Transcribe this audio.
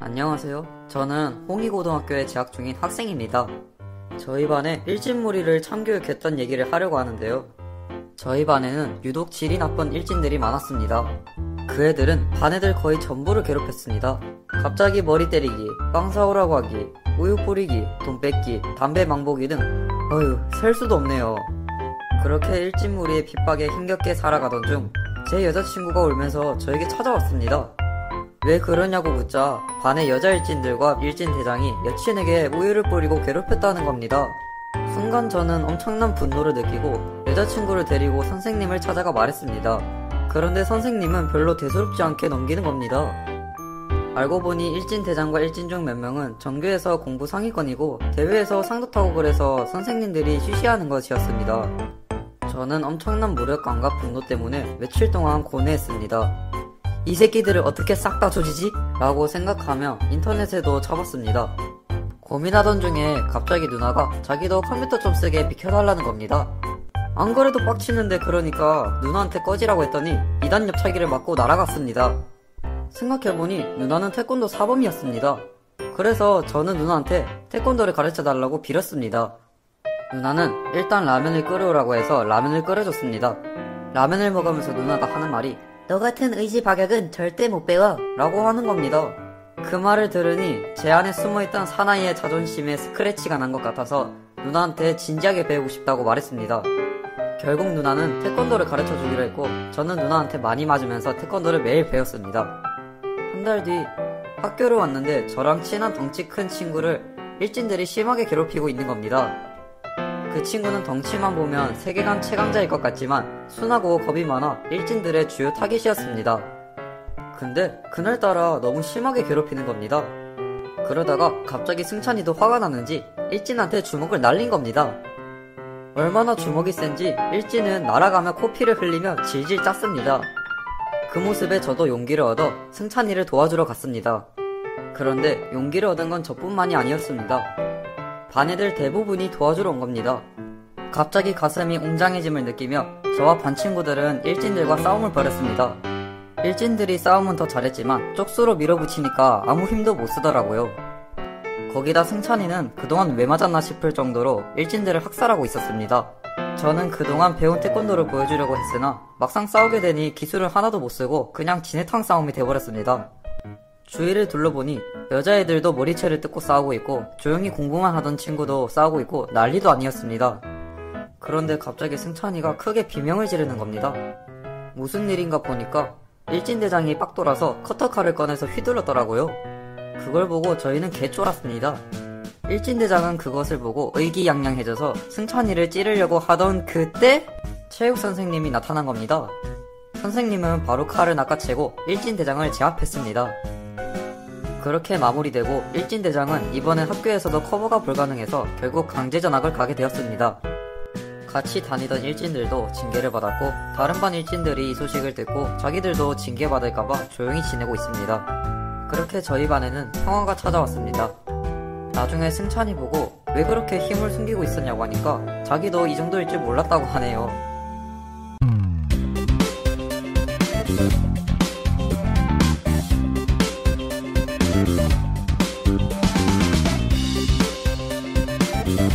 안녕하세요. 저는 홍익고등학교에 재학 중인 학생입니다. 저희 반에 일진무리를 참교육했던 얘기를 하려고 하는데요. 저희 반에는 유독 질이 나쁜 일진들이 많았습니다. 그 애들은 반 애들 거의 전부를 괴롭혔습니다. 갑자기 머리 때리기, 빵 사오라고 하기, 우유 뿌리기, 돈 뺏기, 담배 망보기 등 어휴 셀 수도 없네요. 그렇게 일진무리의 핍박에 힘겹게 살아가던 중 제 여자친구가 울면서 저에게 찾아왔습니다. 왜 그러냐고 묻자 반의 여자 일진들과 일진 대장이 여친에게 우유를 뿌리고 괴롭혔다는 겁니다. 순간 저는 엄청난 분노를 느끼고 여자친구를 데리고 선생님을 찾아가 말했습니다. 그런데 선생님은 별로 대수롭지 않게 넘기는 겁니다. 알고 보니 일진 대장과 일진 중 몇 명은 전교에서 공부 상위권이고 대회에서 상도 타고 그래서 선생님들이 쉬쉬하는 것이었습니다. 저는 엄청난 무력감과 분노 때문에 며칠 동안 고뇌했습니다. 이 새끼들을 어떻게 싹 다 조지지? 라고 생각하며 인터넷에도 쳐봤습니다. 고민하던 중에 갑자기 누나가 자기도 컴퓨터 좀 쓰게 비켜달라는 겁니다. 안 그래도 빡치는데 그러니까 누나한테 꺼지라고 했더니 2단 옆차기를 맞고 날아갔습니다. 생각해보니 누나는 태권도 사범이었습니다. 그래서 저는 누나한테 태권도를 가르쳐 달라고 빌었습니다. 누나는 일단 라면을 끓여오라고 해서 라면을 끓여줬습니다. 라면을 먹으면서 누나가 하는 말이 너 같은 의지 박약은 절대 못 배워 라고 하는 겁니다. 그 말을 들으니 제 안에 숨어있던 사나이의 자존심에 스크래치가 난 것 같아서 누나한테 진지하게 배우고 싶다고 말했습니다. 결국 누나는 태권도를 가르쳐 주기로 했고 저는 누나한테 많이 맞으면서 태권도를 매일 배웠습니다. 한 달 뒤 학교를 왔는데 저랑 친한 덩치 큰 친구를 일진들이 심하게 괴롭히고 있는 겁니다. 그 친구는 덩치만 보면 세계관 최강자일 것 같지만 순하고 겁이 많아 일진들의 주요 타깃이었습니다. 근데 그날따라 너무 심하게 괴롭히는 겁니다. 그러다가 갑자기 승찬이도 화가 나는지 일진한테 주먹을 날린 겁니다. 얼마나 주먹이 센지 일진은 날아가며 코피를 흘리며 질질 짰습니다. 그 모습에 저도 용기를 얻어 승찬이를 도와주러 갔습니다. 그런데 용기를 얻은 건 저뿐만이 아니었습니다. 반 애들 대부분이 도와주러 온 겁니다. 갑자기 가슴이 웅장해짐을 느끼며 저와 반 친구들은 일진들과 싸움을 벌였습니다. 일진들이 싸움은 더 잘했지만 쪽수로 밀어붙이니까 아무 힘도 못 쓰더라고요. 거기다 승찬이는 그동안 왜 맞았나 싶을 정도로 일진들을 학살하고 있었습니다. 저는 그동안 배운 태권도를 보여주려고 했으나 막상 싸우게 되니 기술을 하나도 못 쓰고 그냥 진해탕 싸움이 돼버렸습니다. 주위를 둘러보니 여자애들도 머리채를 뜯고 싸우고 있고 조용히 공부만 하던 친구도 싸우고 있고 난리도 아니었습니다. 그런데 갑자기 승찬이가 크게 비명을 지르는 겁니다. 무슨 일인가 보니까 일진대장이 빡 돌아서 커터칼을 꺼내서 휘둘렀더라고요. 그걸 보고 저희는 개쫄았습니다. 일진대장은 그것을 보고 의기양양해져서 승찬이를 찌르려고 하던 그때 체육 선생님이 나타난 겁니다. 선생님은 바로 칼을 낚아채고 일진대장을 제압했습니다. 그렇게 마무리되고 일진 대장은 이번엔 학교에서도 커버가 불가능해서 결국 강제 전학을 가게 되었습니다. 같이 다니던 일진들도 징계를 받았고 다른 반 일진들이 이 소식을 듣고 자기들도 징계받을까봐 조용히 지내고 있습니다. 그렇게 저희 반에는 평화가 찾아왔습니다. 나중에 승찬이 보고 왜 그렇게 힘을 숨기고 있었냐고 하니까 자기도 이 정도일 줄 몰랐다고 하네요.